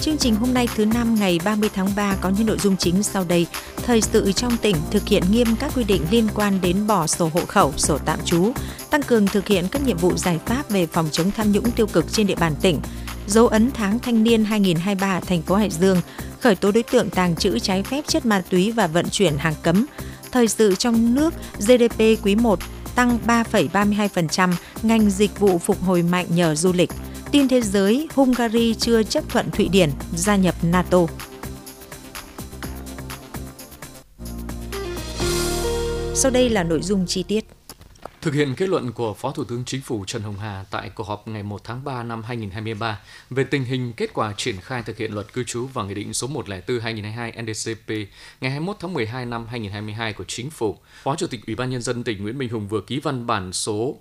Chương trình hôm nay thứ năm ngày 30 tháng 3 có những nội dung chính sau đây. Thời sự trong tỉnh thực hiện nghiêm các quy định liên quan đến bỏ sổ hộ khẩu, sổ tạm trú, tăng cường thực hiện các nhiệm vụ giải pháp về phòng chống tham nhũng tiêu cực trên địa bàn tỉnh. Dấu ấn tháng thanh niên 2023 thành phố Hải Dương, khởi tố đối tượng tàng trữ trái phép chất ma túy và vận chuyển hàng cấm. Thời sự trong nước, GDP quý 1 tăng 3,32%, ngành dịch vụ phục hồi mạnh nhờ du lịch. Tin thế giới, Hungary chưa chấp thuận Thụy Điển gia nhập NATO. Sau đây là nội dung chi tiết. Thực hiện kết luận của Phó Thủ tướng Chính phủ Trần Hồng Hà tại cuộc họp ngày 1 tháng 3 năm 2023 về tình hình kết quả triển khai thực hiện luật cư trú và Nghị định số 104-2022 NDCP ngày 21 tháng 12 năm 2022 của Chính phủ, Phó Chủ tịch Ủy ban Nhân dân tỉnh Nguyễn Minh Hùng vừa ký văn bản số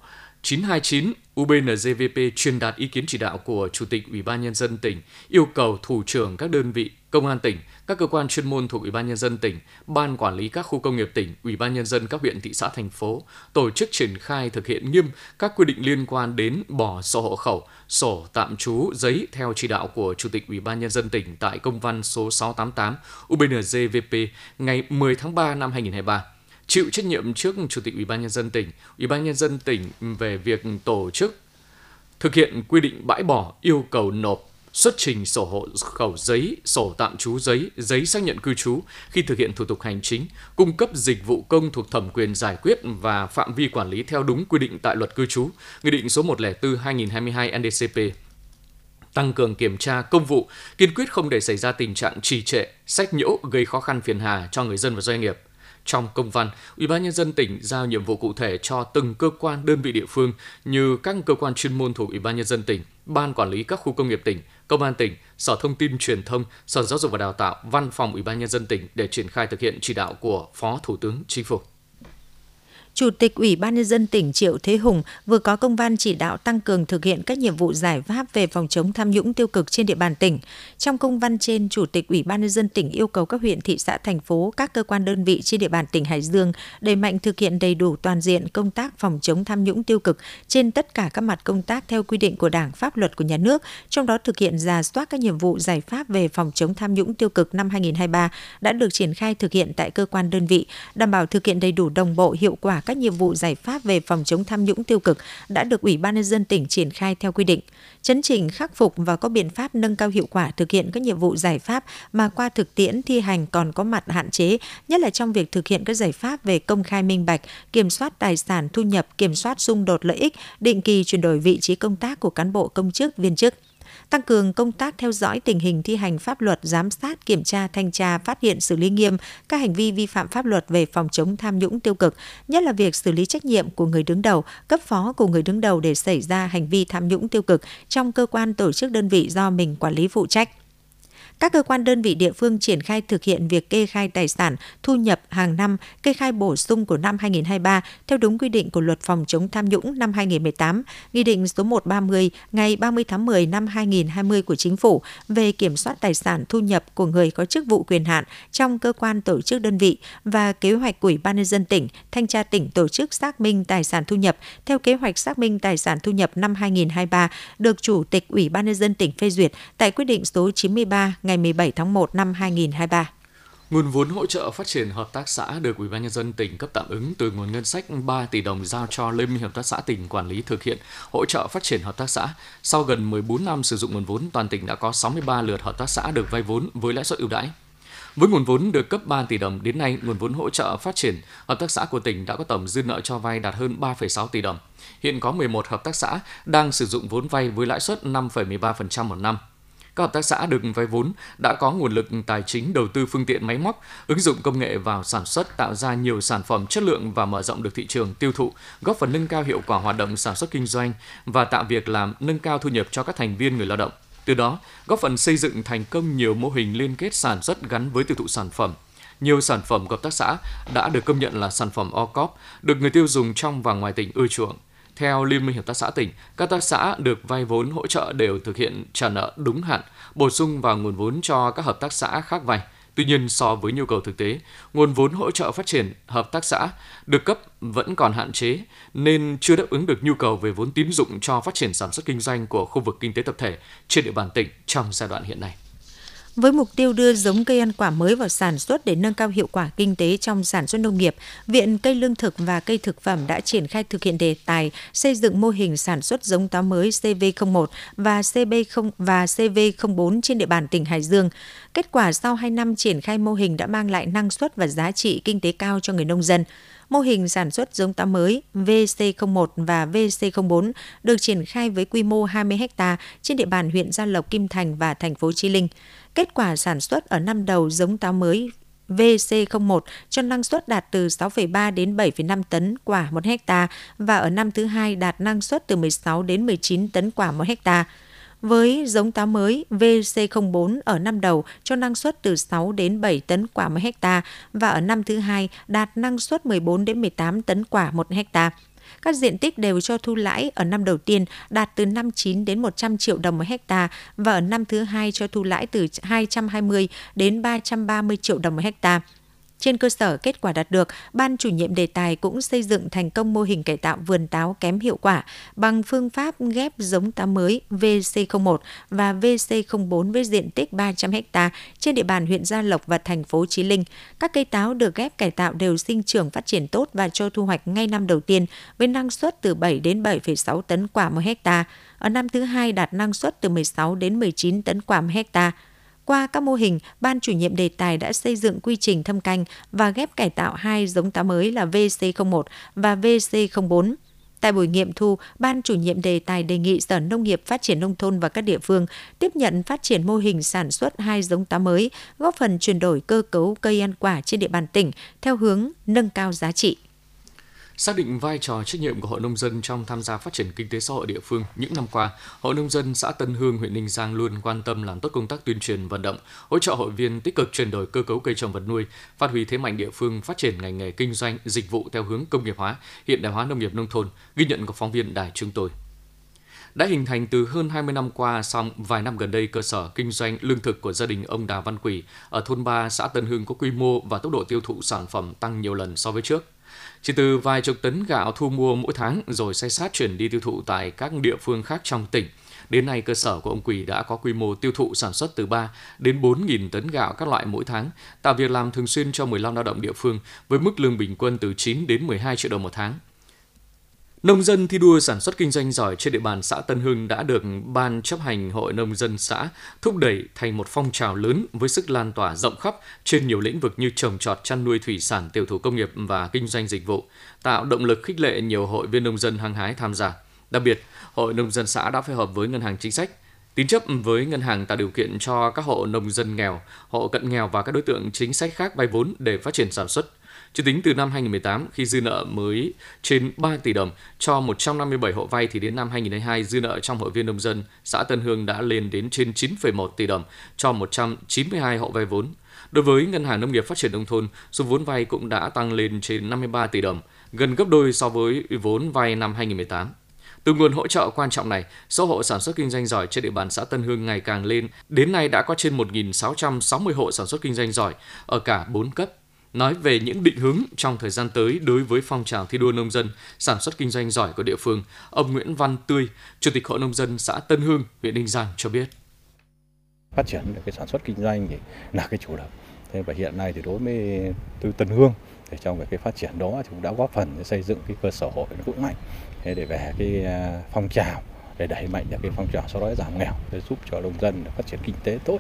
929 UBNGVP truyền đạt ý kiến chỉ đạo của Chủ tịch Ủy ban Nhân dân tỉnh yêu cầu thủ trưởng các đơn vị Công an tỉnh, các cơ quan chuyên môn thuộc Ủy ban nhân dân tỉnh, ban quản lý các khu công nghiệp tỉnh, Ủy ban nhân dân các huyện thị xã thành phố tổ chức triển khai thực hiện nghiêm các quy định liên quan đến bỏ sổ hộ khẩu, sổ tạm trú, giấy theo chỉ đạo của Chủ tịch Ủy ban nhân dân tỉnh tại công văn số 688 UBNGVP ngày 10 tháng 3 năm 2023 chịu trách nhiệm trước Chủ tịch Ủy ban nhân dân tỉnh, Ủy ban nhân dân tỉnh về việc tổ chức thực hiện quy định bãi bỏ yêu cầu nộp xuất trình sổ hộ khẩu giấy, sổ tạm trú giấy, giấy xác nhận cư trú khi thực hiện thủ tục hành chính, cung cấp dịch vụ công thuộc thẩm quyền giải quyết và phạm vi quản lý theo đúng quy định tại luật cư trú, Nghị định số 104/2022 NDCP tăng cường kiểm tra công vụ, kiên quyết không để xảy ra tình trạng trì trệ, sách nhiễu gây khó khăn phiền hà cho người dân và doanh nghiệp. Trong công văn, Ủy ban nhân dân tỉnh giao nhiệm vụ cụ thể cho từng cơ quan đơn vị địa phương như các cơ quan chuyên môn thuộc Ủy ban nhân dân tỉnh, ban quản lý các khu công nghiệp tỉnh, công an tỉnh, Sở Thông tin Truyền thông, Sở Giáo dục và Đào tạo, Văn phòng Ủy ban nhân dân tỉnh để triển khai thực hiện chỉ đạo của Phó Thủ tướng Chính phủ. Chủ tịch Ủy ban nhân dân tỉnh Triệu Thế Hùng vừa có công văn chỉ đạo tăng cường thực hiện các nhiệm vụ giải pháp về phòng chống tham nhũng tiêu cực trên địa bàn tỉnh. Trong công văn trên, Chủ tịch Ủy ban nhân dân tỉnh yêu cầu các huyện, thị xã, thành phố, các cơ quan đơn vị trên địa bàn tỉnh Hải Dương đẩy mạnh thực hiện đầy đủ toàn diện công tác phòng chống tham nhũng tiêu cực trên tất cả các mặt công tác theo quy định của Đảng, pháp luật của nhà nước, trong đó thực hiện ra soát các nhiệm vụ giải pháp về phòng chống tham nhũng tiêu cực năm 2023 đã được triển khai thực hiện tại cơ quan đơn vị, đảm bảo thực hiện đầy đủ đồng bộ hiệu quả các nhiệm vụ giải pháp về phòng chống tham nhũng tiêu cực đã được Ủy ban nhân dân tỉnh triển khai theo quy định, chấn chỉnh khắc phục và có biện pháp nâng cao hiệu quả thực hiện các nhiệm vụ giải pháp mà qua thực tiễn thi hành còn có mặt hạn chế, nhất là trong việc thực hiện các giải pháp về công khai minh bạch, kiểm soát tài sản thu nhập, kiểm soát xung đột lợi ích, định kỳ chuyển đổi vị trí công tác của cán bộ công chức viên chức tăng cường công tác theo dõi tình hình thi hành pháp luật, giám sát, kiểm tra, thanh tra, phát hiện xử lý nghiêm các hành vi vi phạm pháp luật về phòng chống tham nhũng tiêu cực, nhất là việc xử lý trách nhiệm của người đứng đầu, cấp phó của người đứng đầu để xảy ra hành vi tham nhũng tiêu cực trong cơ quan tổ chức đơn vị do mình quản lý phụ trách các cơ quan đơn vị địa phương triển khai thực hiện việc kê khai tài sản, thu nhập hàng năm, kê khai bổ sung của năm 2023 theo đúng quy định của Luật phòng chống tham nhũng năm 2018, Nghị định số 130 ngày 30 tháng 10 năm 2020 của Chính phủ về kiểm soát tài sản thu nhập của người có chức vụ quyền hạn trong cơ quan tổ chức đơn vị và kế hoạch của Ủy ban nhân dân tỉnh, thanh tra tỉnh tổ chức xác minh tài sản thu nhập theo kế hoạch xác minh tài sản thu nhập năm 2023 được Chủ tịch Ủy ban nhân dân tỉnh phê duyệt tại quyết định số 93 ngày 17 tháng 1 năm 2023. Nguồn vốn hỗ trợ phát triển hợp tác xã được Ủy ban nhân dân tỉnh cấp tạm ứng từ nguồn ngân sách 3 tỷ đồng giao cho Liên minh hợp tác xã tỉnh quản lý thực hiện hỗ trợ phát triển hợp tác xã. Sau gần 14 năm sử dụng nguồn vốn, toàn tỉnh đã có 63 lượt hợp tác xã được vay vốn với lãi suất ưu đãi. Với nguồn vốn được cấp 3 tỷ đồng đến nay, nguồn vốn hỗ trợ phát triển hợp tác xã của tỉnh đã có tổng dư nợ cho vay đạt hơn 3,6 tỷ đồng. Hiện có 11 hợp tác xã đang sử dụng vốn vay với lãi suất 5,13% một năm các hợp tác xã được vay vốn đã có nguồn lực tài chính đầu tư phương tiện máy móc, ứng dụng công nghệ vào sản xuất tạo ra nhiều sản phẩm chất lượng và mở rộng được thị trường tiêu thụ, góp phần nâng cao hiệu quả hoạt động sản xuất kinh doanh và tạo việc làm nâng cao thu nhập cho các thành viên người lao động. Từ đó, góp phần xây dựng thành công nhiều mô hình liên kết sản xuất gắn với tiêu thụ sản phẩm, nhiều sản phẩm của hợp tác xã đã được công nhận là sản phẩm OCOP, được người tiêu dùng trong và ngoài tỉnh ưa chuộng. Theo Liên minh Hợp tác xã tỉnh, các hợp tác xã được vay vốn hỗ trợ đều thực hiện trả nợ đúng hạn, bổ sung vào nguồn vốn cho các hợp tác xã khác vay. Tuy nhiên, so với nhu cầu thực tế, nguồn vốn hỗ trợ phát triển hợp tác xã được cấp vẫn còn hạn chế nên chưa đáp ứng được nhu cầu về vốn tín dụng cho phát triển sản xuất kinh doanh của khu vực kinh tế tập thể trên địa bàn tỉnh trong giai đoạn hiện nay. Với mục tiêu đưa giống cây ăn quả mới vào sản xuất để nâng cao hiệu quả kinh tế trong sản xuất nông nghiệp, Viện Cây Lương thực và Cây Thực phẩm đã triển khai thực hiện đề tài xây dựng mô hình sản xuất giống táo mới CV01 và CB0 và CV04 trên địa bàn tỉnh Hải Dương. Kết quả sau 2 năm triển khai mô hình đã mang lại năng suất và giá trị kinh tế cao cho người nông dân mô hình sản xuất giống táo mới VC01 và VC04 được triển khai với quy mô 20 ha trên địa bàn huyện Gia Lộc, Kim Thành và thành phố Chi Linh. Kết quả sản xuất ở năm đầu giống táo mới VC01 cho năng suất đạt từ 6,3 đến 7,5 tấn quả 1 ha và ở năm thứ hai đạt năng suất từ 16 đến 19 tấn quả một hecta. Với giống táo mới VC04 ở năm đầu cho năng suất từ 6 đến 7 tấn quả một hecta và ở năm thứ hai đạt năng suất 14 đến 18 tấn quả một hecta. Các diện tích đều cho thu lãi ở năm đầu tiên đạt từ 59 đến 100 triệu đồng một hecta và ở năm thứ hai cho thu lãi từ 220 đến 330 triệu đồng một hecta. Trên cơ sở kết quả đạt được, ban chủ nhiệm đề tài cũng xây dựng thành công mô hình cải tạo vườn táo kém hiệu quả bằng phương pháp ghép giống táo mới VC01 và VC04 với diện tích 300 ha trên địa bàn huyện Gia Lộc và thành phố Chí Linh. Các cây táo được ghép cải tạo đều sinh trưởng phát triển tốt và cho thu hoạch ngay năm đầu tiên với năng suất từ 7 đến 7,6 tấn quả một hecta. Ở năm thứ hai đạt năng suất từ 16 đến 19 tấn quả một hecta. Qua các mô hình, ban chủ nhiệm đề tài đã xây dựng quy trình thâm canh và ghép cải tạo hai giống táo mới là VC01 và VC04. Tại buổi nghiệm thu, Ban chủ nhiệm đề tài đề nghị Sở Nông nghiệp Phát triển Nông thôn và các địa phương tiếp nhận phát triển mô hình sản xuất hai giống táo mới, góp phần chuyển đổi cơ cấu cây ăn quả trên địa bàn tỉnh theo hướng nâng cao giá trị. Xác định vai trò trách nhiệm của hội nông dân trong tham gia phát triển kinh tế xã hội địa phương những năm qua, Hội nông dân xã Tân Hương, huyện Ninh Giang luôn quan tâm làm tốt công tác tuyên truyền vận động, hỗ trợ hội viên tích cực chuyển đổi cơ cấu cây trồng vật nuôi, phát huy thế mạnh địa phương phát triển ngành nghề kinh doanh, dịch vụ theo hướng công nghiệp hóa, hiện đại hóa nông nghiệp nông thôn, ghi nhận của phóng viên đài chúng tôi đã hình thành từ hơn 20 năm qua, song vài năm gần đây cơ sở kinh doanh lương thực của gia đình ông Đào Văn Quỷ ở thôn 3 xã Tân Hưng có quy mô và tốc độ tiêu thụ sản phẩm tăng nhiều lần so với trước. Chỉ từ vài chục tấn gạo thu mua mỗi tháng rồi xe sát chuyển đi tiêu thụ tại các địa phương khác trong tỉnh. Đến nay, cơ sở của ông Quỳ đã có quy mô tiêu thụ sản xuất từ 3 đến 4.000 tấn gạo các loại mỗi tháng, tạo việc làm thường xuyên cho 15 lao động địa phương với mức lương bình quân từ 9 đến 12 triệu đồng một tháng. Nông dân thi đua sản xuất kinh doanh giỏi trên địa bàn xã Tân Hưng đã được Ban chấp hành Hội Nông dân xã thúc đẩy thành một phong trào lớn với sức lan tỏa rộng khắp trên nhiều lĩnh vực như trồng trọt, chăn nuôi thủy sản, tiểu thủ công nghiệp và kinh doanh dịch vụ, tạo động lực khích lệ nhiều hội viên nông dân hăng hái tham gia. Đặc biệt, Hội Nông dân xã đã phối hợp với Ngân hàng Chính sách, tín chấp với ngân hàng tạo điều kiện cho các hộ nông dân nghèo, hộ cận nghèo và các đối tượng chính sách khác vay vốn để phát triển sản xuất, chỉ tính từ năm 2018 khi dư nợ mới trên 3 tỷ đồng cho 157 hộ vay thì đến năm 2022 dư nợ trong hội viên nông dân xã Tân Hương đã lên đến trên 9,1 tỷ đồng cho 192 hộ vay vốn. Đối với Ngân hàng Nông nghiệp Phát triển Nông thôn, số vốn vay cũng đã tăng lên trên 53 tỷ đồng, gần gấp đôi so với vốn vay năm 2018. Từ nguồn hỗ trợ quan trọng này, số hộ sản xuất kinh doanh giỏi trên địa bàn xã Tân Hương ngày càng lên. Đến nay đã có trên 1.660 hộ sản xuất kinh doanh giỏi ở cả 4 cấp nói về những định hướng trong thời gian tới đối với phong trào thi đua nông dân sản xuất kinh doanh giỏi của địa phương, ông Nguyễn Văn Tươi, Chủ tịch Hội nông dân xã Tân Hương, huyện Ninh Giang cho biết. Phát triển được cái sản xuất kinh doanh thì là cái chủ động. Thế và hiện nay thì đối với tôi Tân Hương thì trong cái phát triển đó thì cũng đã góp phần để xây dựng cái cơ sở hội vững mạnh để về cái à, phong trào để đẩy mạnh được cái phong trào xóa đói giảm nghèo để giúp cho nông dân phát triển kinh tế tốt.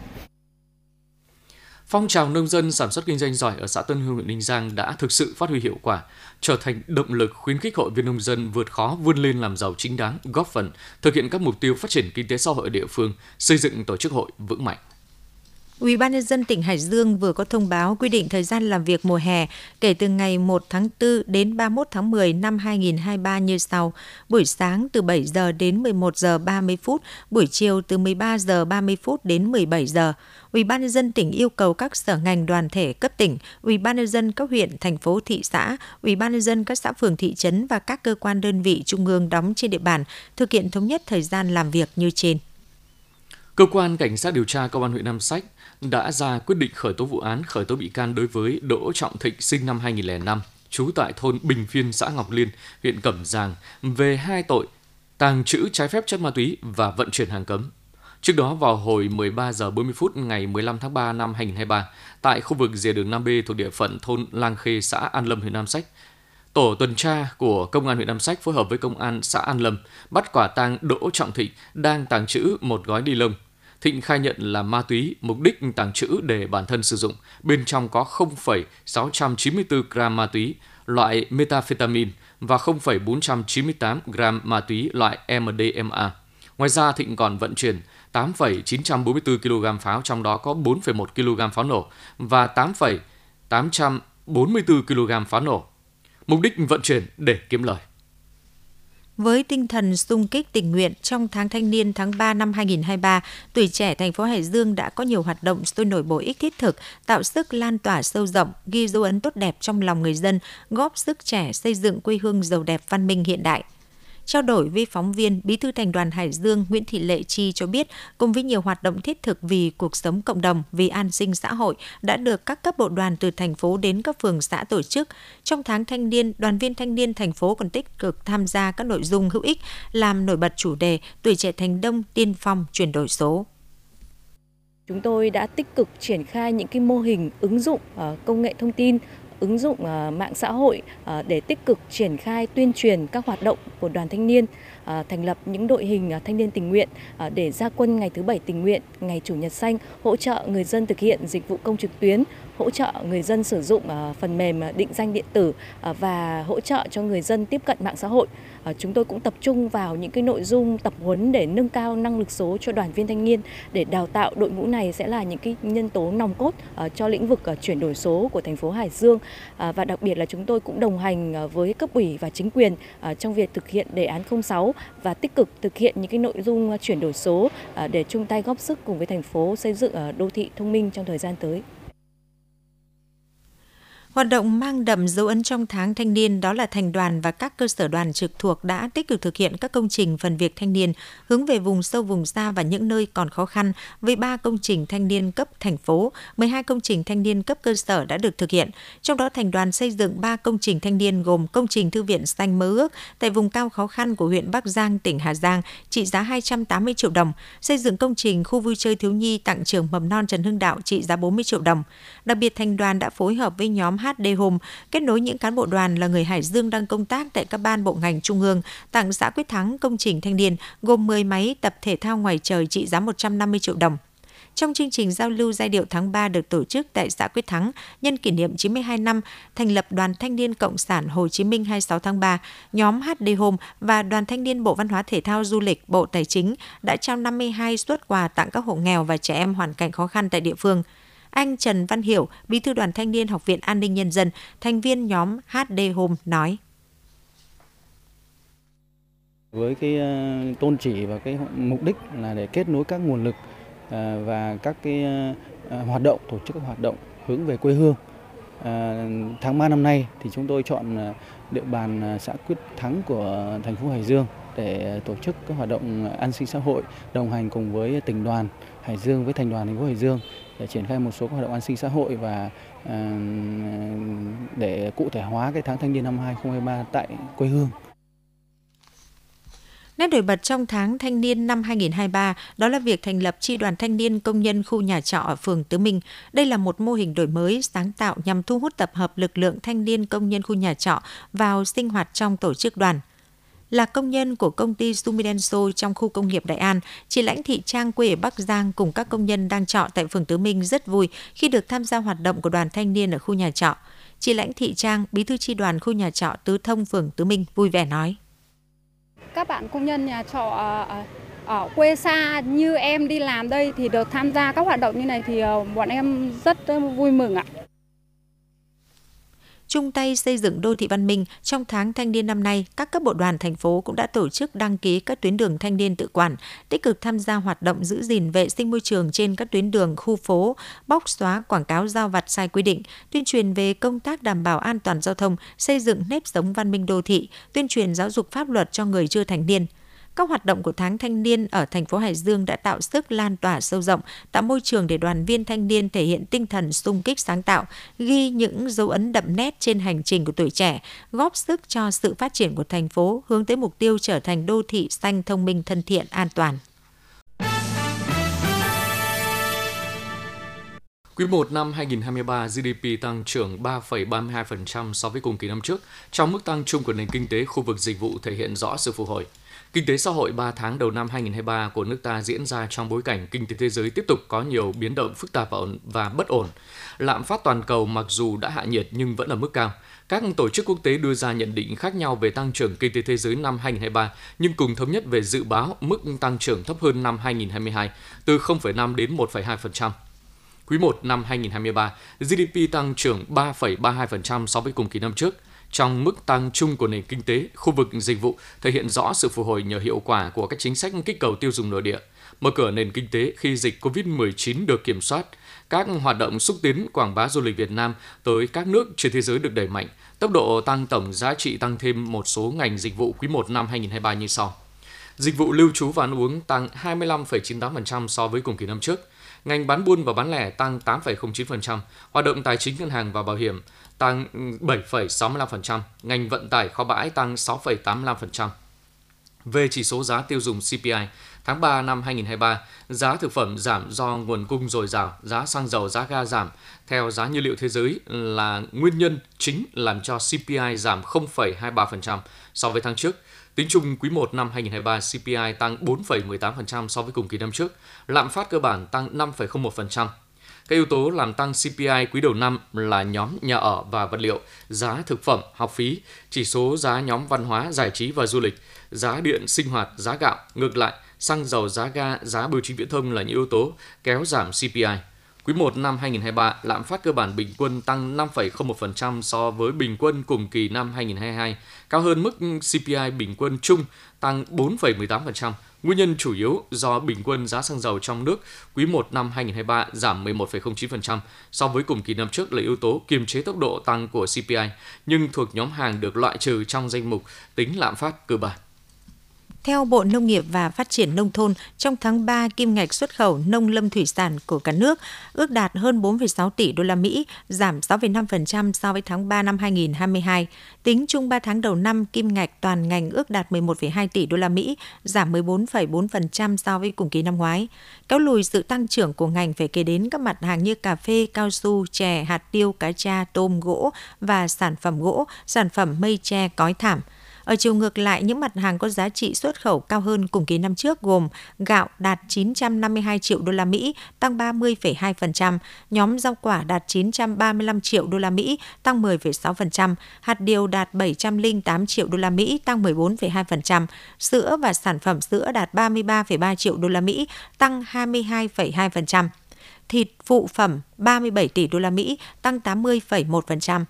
Phong trào nông dân sản xuất kinh doanh giỏi ở xã Tân Hương huyện Ninh Giang đã thực sự phát huy hiệu quả, trở thành động lực khuyến khích hội viên nông dân vượt khó vươn lên làm giàu chính đáng, góp phần thực hiện các mục tiêu phát triển kinh tế xã hội ở địa phương, xây dựng tổ chức hội vững mạnh. Ủy ban nhân dân tỉnh Hải Dương vừa có thông báo quy định thời gian làm việc mùa hè kể từ ngày 1 tháng 4 đến 31 tháng 10 năm 2023 như sau: buổi sáng từ 7 giờ đến 11 giờ 30 phút, buổi chiều từ 13 giờ 30 phút đến 17 giờ. Ủy ban nhân dân tỉnh yêu cầu các sở ngành đoàn thể cấp tỉnh, Ủy ban nhân dân các huyện, thành phố, thị xã, Ủy ban nhân dân các xã phường thị trấn và các cơ quan đơn vị trung ương đóng trên địa bàn thực hiện thống nhất thời gian làm việc như trên. Cơ quan Cảnh sát điều tra Công an huyện Nam Sách đã ra quyết định khởi tố vụ án khởi tố bị can đối với Đỗ Trọng Thịnh sinh năm 2005, trú tại thôn Bình Phiên, xã Ngọc Liên, huyện Cẩm Giàng về hai tội tàng trữ trái phép chất ma túy và vận chuyển hàng cấm. Trước đó vào hồi 13 giờ 40 phút ngày 15 tháng 3 năm 2023, tại khu vực rìa đường Nam B thuộc địa phận thôn Lang Khê, xã An Lâm, huyện Nam Sách, Tổ tuần tra của Công an huyện Nam Sách phối hợp với Công an xã An Lâm bắt quả tang Đỗ Trọng Thịnh đang tàng trữ một gói ni lông. Thịnh khai nhận là ma túy, mục đích tàng trữ để bản thân sử dụng. Bên trong có 0,694 gram ma túy loại metafetamin và 0,498 gram ma túy loại MDMA. Ngoài ra, Thịnh còn vận chuyển 8,944 kg pháo, trong đó có 4,1 kg pháo nổ và 8,844 kg pháo nổ. Mục đích vận chuyển để kiếm lời. Với tinh thần sung kích tình nguyện trong tháng thanh niên tháng 3 năm 2023, tuổi trẻ thành phố Hải Dương đã có nhiều hoạt động sôi nổi bổ ích thiết thực, tạo sức lan tỏa sâu rộng, ghi dấu ấn tốt đẹp trong lòng người dân, góp sức trẻ xây dựng quê hương giàu đẹp văn minh hiện đại. Trao đổi với phóng viên, Bí thư Thành đoàn Hải Dương Nguyễn Thị Lệ Chi cho biết, cùng với nhiều hoạt động thiết thực vì cuộc sống cộng đồng, vì an sinh xã hội đã được các cấp bộ đoàn từ thành phố đến các phường xã tổ chức. Trong tháng thanh niên, đoàn viên thanh niên thành phố còn tích cực tham gia các nội dung hữu ích làm nổi bật chủ đề tuổi trẻ thành đông tiên phong chuyển đổi số. Chúng tôi đã tích cực triển khai những cái mô hình ứng dụng ờ, công nghệ thông tin ứng dụng ờ, mạng xã hội ờ, để tích cực triển khai tuyên truyền các hoạt động của đoàn thanh niên, À, thành lập những đội hình à, thanh niên tình nguyện à, để ra quân ngày thứ bảy tình nguyện, ngày chủ nhật xanh, hỗ trợ người dân thực hiện dịch vụ công trực tuyến, hỗ trợ người dân sử dụng phần mềm định danh điện tử và hỗ trợ cho người dân tiếp cận mạng xã hội. Chúng tôi cũng tập trung vào những cái nội dung tập huấn để nâng cao năng lực số cho đoàn viên thanh niên để đào tạo đội ngũ này sẽ là những cái nhân tố nòng cốt cho lĩnh vực chuyển đổi số của thành phố Hải Dương và đặc biệt là chúng tôi cũng đồng hành với cấp ủy và chính quyền trong việc thực hiện đề án 06 và tích cực thực hiện những cái nội dung chuyển đổi số à, để chung tay góp sức cùng với thành phố xây dựng à, đô thị thông minh trong thời gian tới. Hoạt động mang đậm dấu ấn trong tháng thanh niên đó là thành đoàn và các cơ sở đoàn trực thuộc đã tích cực thực hiện các công trình phần việc thanh niên hướng về vùng sâu vùng xa và những nơi còn khó khăn với 3 công trình thanh niên cấp thành phố, 12 công trình thanh niên cấp cơ sở đã được thực hiện. Trong đó thành đoàn xây dựng 3 công trình thanh niên gồm công trình thư viện xanh mơ ước tại vùng cao khó khăn của huyện Bắc Giang, tỉnh Hà Giang trị giá 280 triệu đồng, xây dựng công trình khu vui chơi thiếu nhi tặng trường mầm non Trần Hưng Đạo trị giá 40 triệu đồng. Đặc biệt thành đoàn đã phối hợp với nhóm HD Home, kết nối những cán bộ đoàn là người Hải Dương đang công tác tại các ban bộ ngành trung ương, tặng xã Quyết Thắng công trình thanh niên gồm 10 máy tập thể thao ngoài trời trị giá 150 triệu đồng. Trong chương trình giao lưu giai điệu tháng 3 được tổ chức tại xã Quyết Thắng nhân kỷ niệm 92 năm thành lập Đoàn Thanh niên Cộng sản Hồ Chí Minh 26 tháng 3, nhóm HD Home và Đoàn Thanh niên Bộ Văn hóa Thể thao Du lịch Bộ Tài chính đã trao 52 suất quà tặng các hộ nghèo và trẻ em hoàn cảnh khó khăn tại địa phương – anh Trần Văn Hiểu, Bí thư Đoàn Thanh niên Học viện An ninh Nhân dân, thành viên nhóm HD Home nói. Với cái ờ, tôn chỉ và cái mục đích là để kết nối các nguồn lực ờ, và các cái ờ, hoạt động, tổ chức các hoạt động hướng về quê hương. Tháng 3 năm nay thì chúng tôi chọn địa bàn xã Quyết Thắng của thành phố Hải Dương để tổ chức các hoạt động an sinh xã hội đồng hành cùng với tỉnh đoàn Hải Dương với thành đoàn thành phố Hải Dương để triển khai một số các hoạt động an sinh xã hội và ờ, để cụ thể hóa cái tháng thanh niên năm 2023 tại quê hương. Nét nổi bật trong tháng thanh niên năm 2023 đó là việc thành lập chi đoàn thanh niên công nhân khu nhà trọ ở phường Tứ Minh. Đây là một mô hình đổi mới, sáng tạo nhằm thu hút tập hợp lực lượng thanh niên công nhân khu nhà trọ vào sinh hoạt trong tổ chức đoàn là công nhân của công ty Sumidenso trong khu công nghiệp Đại An, chị Lãnh Thị Trang quê ở Bắc Giang cùng các công nhân đang trọ tại phường Tứ Minh rất vui khi được tham gia hoạt động của đoàn thanh niên ở khu nhà trọ. Chị Lãnh Thị Trang, bí thư chi đoàn khu nhà trọ Tứ Thông phường Tứ Minh vui vẻ nói. Các bạn công nhân nhà trọ ở, ở quê xa như em đi làm đây thì được tham gia các hoạt động như này thì ờ, bọn em rất vui mừng ạ chung tay xây dựng đô thị văn minh, trong tháng thanh niên năm nay, các cấp bộ đoàn thành phố cũng đã tổ chức đăng ký các tuyến đường thanh niên tự quản, tích cực tham gia hoạt động giữ gìn vệ sinh môi trường trên các tuyến đường khu phố, bóc xóa quảng cáo giao vặt sai quy định, tuyên truyền về công tác đảm bảo an toàn giao thông, xây dựng nếp sống văn minh đô thị, tuyên truyền giáo dục pháp luật cho người chưa thành niên. Các hoạt động của tháng thanh niên ở thành phố Hải Dương đã tạo sức lan tỏa sâu rộng, tạo môi trường để đoàn viên thanh niên thể hiện tinh thần sung kích sáng tạo, ghi những dấu ấn đậm nét trên hành trình của tuổi trẻ, góp sức cho sự phát triển của thành phố hướng tới mục tiêu trở thành đô thị xanh thông minh thân thiện an toàn. Quý 1 năm 2023, GDP tăng trưởng 3,32% so với cùng kỳ năm trước, trong mức tăng chung của nền kinh tế khu vực dịch vụ thể hiện rõ sự phục hồi. Kinh tế xã hội 3 tháng đầu năm 2023 của nước ta diễn ra trong bối cảnh kinh tế thế giới tiếp tục có nhiều biến động phức tạp và bất ổn. Lạm phát toàn cầu mặc dù đã hạ nhiệt nhưng vẫn ở mức cao. Các tổ chức quốc tế đưa ra nhận định khác nhau về tăng trưởng kinh tế thế giới năm 2023, nhưng cùng thống nhất về dự báo mức tăng trưởng thấp hơn năm 2022, từ 0,5 đến 1,2%. Quý 1 năm 2023, GDP tăng trưởng 3,32% so với cùng kỳ năm trước. Trong mức tăng chung của nền kinh tế, khu vực dịch vụ thể hiện rõ sự phục hồi nhờ hiệu quả của các chính sách kích cầu tiêu dùng nội địa. Mở cửa nền kinh tế khi dịch COVID-19 được kiểm soát, các hoạt động xúc tiến quảng bá du lịch Việt Nam tới các nước trên thế giới được đẩy mạnh. Tốc độ tăng tổng giá trị tăng thêm một số ngành dịch vụ quý 1 năm 2023 như sau. Dịch vụ lưu trú và ăn uống tăng 25,98% so với cùng kỳ năm trước. Ngành bán buôn và bán lẻ tăng 8,09%, hoạt động tài chính ngân hàng và bảo hiểm tăng 7,65%, ngành vận tải kho bãi tăng 6,85%. Về chỉ số giá tiêu dùng CPI, tháng 3 năm 2023, giá thực phẩm giảm do nguồn cung dồi dào, giá xăng dầu, giá ga giảm theo giá nhiên liệu thế giới là nguyên nhân chính làm cho CPI giảm 0,23% so với tháng trước. Tính chung quý 1 năm 2023, CPI tăng 4,18% so với cùng kỳ năm trước, lạm phát cơ bản tăng 5,01%. Các yếu tố làm tăng CPI quý đầu năm là nhóm nhà ở và vật liệu, giá thực phẩm, học phí, chỉ số giá nhóm văn hóa, giải trí và du lịch, giá điện, sinh hoạt, giá gạo. Ngược lại, xăng dầu, giá ga, giá bưu chính viễn thông là những yếu tố kéo giảm CPI. Quý 1 năm 2023, lạm phát cơ bản bình quân tăng 5,01% so với bình quân cùng kỳ năm 2022, cao hơn mức CPI bình quân chung tăng 4,18%. Nguyên nhân chủ yếu do bình quân giá xăng dầu trong nước quý 1 năm 2023 giảm 11,09% so với cùng kỳ năm trước là yếu tố kiềm chế tốc độ tăng của CPI, nhưng thuộc nhóm hàng được loại trừ trong danh mục tính lạm phát cơ bản. Theo Bộ Nông nghiệp và Phát triển Nông thôn, trong tháng 3, kim ngạch xuất khẩu nông lâm thủy sản của cả nước ước đạt hơn 4,6 tỷ đô la Mỹ, giảm 6,5% so với tháng 3 năm 2022. Tính chung 3 tháng đầu năm, kim ngạch toàn ngành ước đạt 11,2 tỷ đô la Mỹ, giảm 14,4% so với cùng kỳ năm ngoái. Kéo lùi sự tăng trưởng của ngành phải kể đến các mặt hàng như cà phê, cao su, chè, hạt tiêu, cá tra, tôm, gỗ và sản phẩm gỗ, sản phẩm mây tre, cói thảm – ở chiều ngược lại, những mặt hàng có giá trị xuất khẩu cao hơn cùng kỳ năm trước gồm gạo đạt 952 triệu đô la Mỹ, tăng 30,2%, nhóm rau quả đạt 935 triệu đô la Mỹ, tăng 10,6%, hạt điều đạt 708 triệu đô la Mỹ, tăng 14,2%, sữa và sản phẩm sữa đạt 33,3 triệu đô la Mỹ, tăng 22,2% thịt phụ phẩm 37 tỷ đô la Mỹ, tăng 80,1%.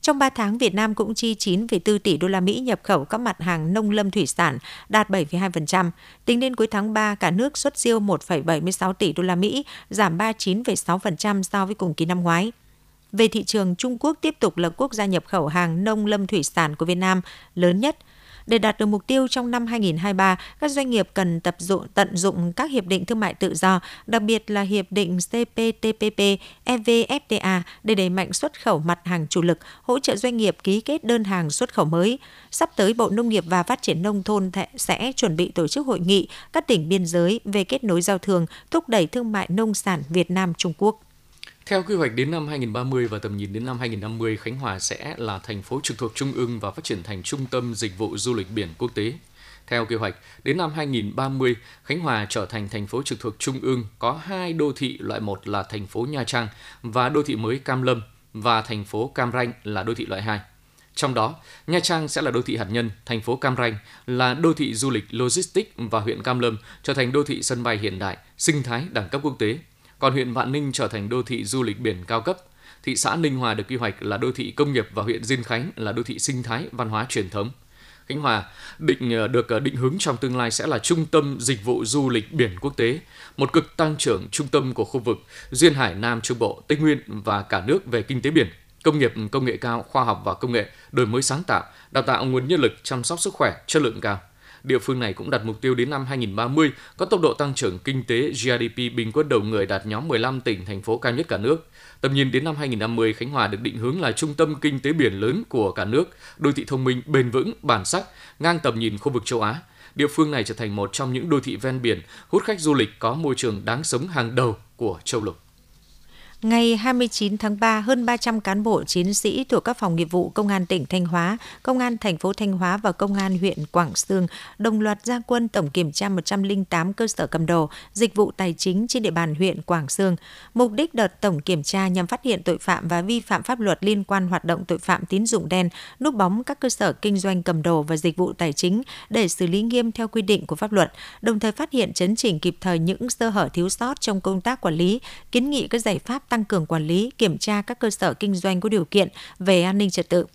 Trong 3 tháng, Việt Nam cũng chi 9,4 tỷ đô la Mỹ nhập khẩu các mặt hàng nông lâm thủy sản, đạt 7,2%. Tính đến cuối tháng 3, cả nước xuất siêu 1,76 tỷ đô la Mỹ, giảm 39,6% so với cùng kỳ năm ngoái. Về thị trường, Trung Quốc tiếp tục là quốc gia nhập khẩu hàng nông lâm thủy sản của Việt Nam lớn nhất – để đạt được mục tiêu trong năm 2023, các doanh nghiệp cần tập dụng tận dụng các hiệp định thương mại tự do, đặc biệt là hiệp định CPTPP, EVFTA để đẩy mạnh xuất khẩu mặt hàng chủ lực, hỗ trợ doanh nghiệp ký kết đơn hàng xuất khẩu mới. Sắp tới Bộ Nông nghiệp và Phát triển nông thôn sẽ chuẩn bị tổ chức hội nghị các tỉnh biên giới về kết nối giao thương, thúc đẩy thương mại nông sản Việt Nam Trung Quốc. Theo quy hoạch đến năm 2030 và tầm nhìn đến năm 2050, Khánh Hòa sẽ là thành phố trực thuộc trung ương và phát triển thành trung tâm dịch vụ du lịch biển quốc tế. Theo kế hoạch, đến năm 2030, Khánh Hòa trở thành thành phố trực thuộc trung ương có hai đô thị loại 1 là thành phố Nha Trang và đô thị mới Cam Lâm và thành phố Cam Ranh là đô thị loại 2. Trong đó, Nha Trang sẽ là đô thị hạt nhân, thành phố Cam Ranh là đô thị du lịch logistics và huyện Cam Lâm trở thành đô thị sân bay hiện đại, sinh thái đẳng cấp quốc tế còn huyện Vạn Ninh trở thành đô thị du lịch biển cao cấp. Thị xã Ninh Hòa được quy hoạch là đô thị công nghiệp và huyện Diên Khánh là đô thị sinh thái văn hóa truyền thống. Khánh Hòa định ờ, được ờ, định hướng trong tương lai sẽ là trung tâm dịch vụ du lịch biển quốc tế, một cực tăng trưởng trung tâm của khu vực duyên hải Nam Trung Bộ, Tây Nguyên và cả nước về kinh tế biển, công nghiệp công nghệ cao, khoa học và công nghệ, đổi mới sáng tạo, đào tạo nguồn nhân lực chăm sóc sức khỏe chất lượng cao. Địa phương này cũng đặt mục tiêu đến năm 2030 có tốc độ tăng trưởng kinh tế GDP bình quân đầu người đạt nhóm 15 tỉnh thành phố cao nhất cả nước. Tầm nhìn đến năm 2050, Khánh Hòa được định hướng là trung tâm kinh tế biển lớn của cả nước, đô thị thông minh, bền vững, bản sắc, ngang tầm nhìn khu vực châu Á. Địa phương này trở thành một trong những đô thị ven biển hút khách du lịch có môi trường đáng sống hàng đầu của châu lục. Ngày 29 tháng 3, hơn 300 cán bộ chiến sĩ thuộc các phòng nghiệp vụ Công an tỉnh Thanh Hóa, Công an thành phố Thanh Hóa và Công an huyện Quảng Sương đồng loạt ra quân tổng kiểm tra 108 cơ sở cầm đồ, dịch vụ tài chính trên địa bàn huyện Quảng Sương. Mục đích đợt tổng kiểm tra nhằm phát hiện tội phạm và vi phạm pháp luật liên quan hoạt động tội phạm tín dụng đen, núp bóng các cơ sở kinh doanh cầm đồ và dịch vụ tài chính để xử lý nghiêm theo quy định của pháp luật, đồng thời phát hiện chấn chỉnh kịp thời những sơ hở thiếu sót trong công tác quản lý, kiến nghị các giải pháp tăng cường quản lý, kiểm tra các cơ sở kinh doanh có điều kiện về an ninh trật tự.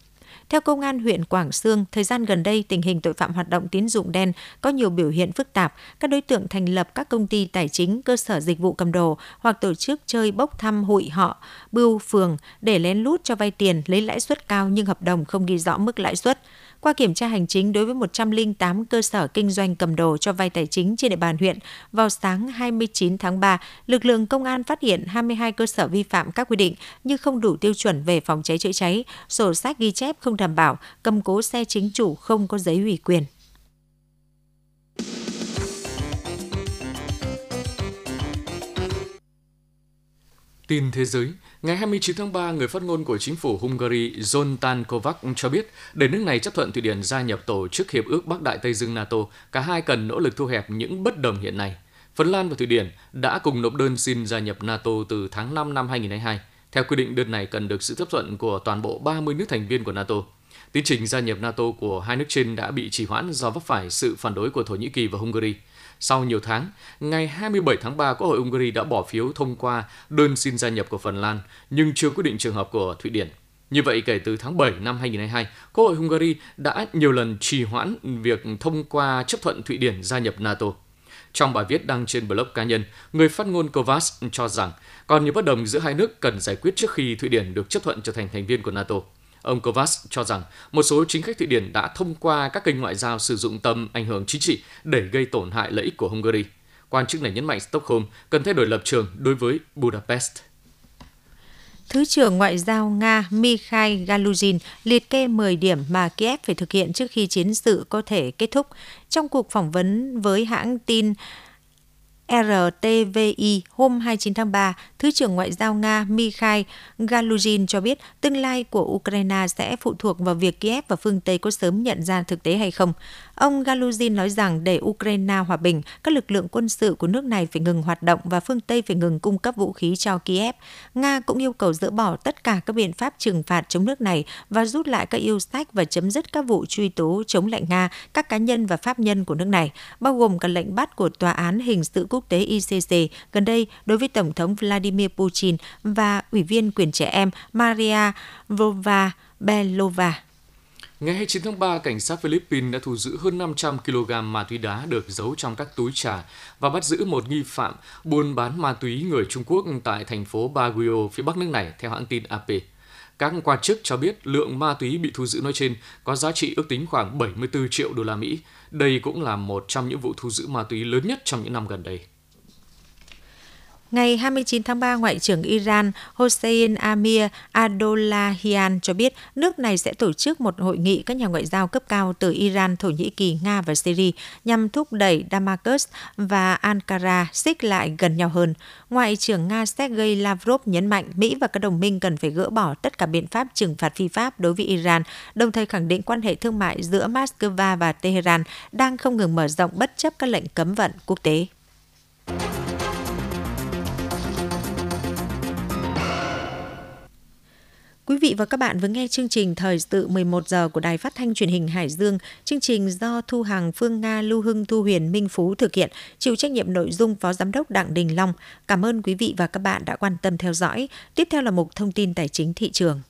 Theo Công an huyện Quảng Sương, thời gian gần đây tình hình tội phạm hoạt động tín dụng đen có nhiều biểu hiện phức tạp. Các đối tượng thành lập các công ty tài chính, cơ sở dịch vụ cầm đồ hoặc tổ chức chơi bốc thăm hội họ, bưu phường để lén lút cho vay tiền lấy lãi suất cao nhưng hợp đồng không ghi rõ mức lãi suất. Qua kiểm tra hành chính đối với 108 cơ sở kinh doanh cầm đồ cho vay tài chính trên địa bàn huyện, vào sáng 29 tháng 3, lực lượng công an phát hiện 22 cơ sở vi phạm các quy định như không đủ tiêu chuẩn về phòng cháy chữa cháy, sổ sách ghi chép không đảm bảo, cầm cố xe chính chủ không có giấy ủy quyền. Tin thế giới, ngày 29 tháng 3, người phát ngôn của chính phủ Hungary Zoltán Kovac cho biết để nước này chấp thuận Thụy Điển gia nhập tổ chức Hiệp ước Bắc Đại Tây Dương NATO, cả hai cần nỗ lực thu hẹp những bất đồng hiện nay. Phần Lan và Thụy Điển đã cùng nộp đơn xin gia nhập NATO từ tháng 5 năm 2022. Theo quy định, đơn này cần được sự chấp thuận của toàn bộ 30 nước thành viên của NATO. Tiến trình gia nhập NATO của hai nước trên đã bị trì hoãn do vấp phải sự phản đối của Thổ Nhĩ Kỳ và Hungary. Sau nhiều tháng, ngày 27 tháng 3, Quốc hội Hungary đã bỏ phiếu thông qua đơn xin gia nhập của Phần Lan, nhưng chưa quyết định trường hợp của Thụy Điển. Như vậy, kể từ tháng 7 năm 2022, Quốc hội Hungary đã nhiều lần trì hoãn việc thông qua chấp thuận Thụy Điển gia nhập NATO. Trong bài viết đăng trên blog cá nhân, người phát ngôn Kovacs cho rằng còn nhiều bất đồng giữa hai nước cần giải quyết trước khi Thụy Điển được chấp thuận trở thành thành viên của NATO. Ông Kovacs cho rằng một số chính khách Thụy Điển đã thông qua các kênh ngoại giao sử dụng tầm ảnh hưởng chính trị để gây tổn hại lợi ích của Hungary. Quan chức này nhấn mạnh Stockholm cần thay đổi lập trường đối với Budapest. Thứ trưởng Ngoại giao Nga Mikhail Galuzin liệt kê 10 điểm mà Kiev phải thực hiện trước khi chiến sự có thể kết thúc. Trong cuộc phỏng vấn với hãng tin RTVI hôm 29 tháng 3, Thứ trưởng Ngoại giao Nga Mikhail Galuzin cho biết tương lai của Ukraine sẽ phụ thuộc vào việc Kiev và phương Tây có sớm nhận ra thực tế hay không. Ông Galuzin nói rằng để Ukraine hòa bình, các lực lượng quân sự của nước này phải ngừng hoạt động và phương Tây phải ngừng cung cấp vũ khí cho Kiev. Nga cũng yêu cầu dỡ bỏ tất cả các biện pháp trừng phạt chống nước này và rút lại các yêu sách và chấm dứt các vụ truy tố chống lại Nga, các cá nhân và pháp nhân của nước này, bao gồm cả lệnh bắt của Tòa án Hình sự Quốc tế ICC gần đây đối với Tổng thống Vladimir Putin và Ủy viên quyền trẻ em Maria Vova Belova. Ngày 29 tháng 3, cảnh sát Philippines đã thu giữ hơn 500 kg ma túy đá được giấu trong các túi trà và bắt giữ một nghi phạm buôn bán ma túy người Trung Quốc tại thành phố Baguio, phía bắc nước này, theo hãng tin AP. Các quan chức cho biết lượng ma túy bị thu giữ nói trên có giá trị ước tính khoảng 74 triệu đô la Mỹ. Đây cũng là một trong những vụ thu giữ ma túy lớn nhất trong những năm gần đây. Ngày 29 tháng 3, Ngoại trưởng Iran Hossein Amir Adolahian cho biết nước này sẽ tổ chức một hội nghị các nhà ngoại giao cấp cao từ Iran, Thổ Nhĩ Kỳ, Nga và Syria nhằm thúc đẩy Damascus và Ankara xích lại gần nhau hơn. Ngoại trưởng Nga Sergei Lavrov nhấn mạnh Mỹ và các đồng minh cần phải gỡ bỏ tất cả biện pháp trừng phạt phi pháp đối với Iran, đồng thời khẳng định quan hệ thương mại giữa Moscow và Tehran đang không ngừng mở rộng bất chấp các lệnh cấm vận quốc tế. Quý vị và các bạn vừa nghe chương trình Thời sự 11 giờ của Đài Phát thanh Truyền hình Hải Dương. Chương trình do Thu Hằng, Phương Nga, Lưu Hưng, Thu Huyền, Minh Phú thực hiện, chịu trách nhiệm nội dung Phó Giám đốc Đặng Đình Long. Cảm ơn quý vị và các bạn đã quan tâm theo dõi. Tiếp theo là mục thông tin tài chính thị trường.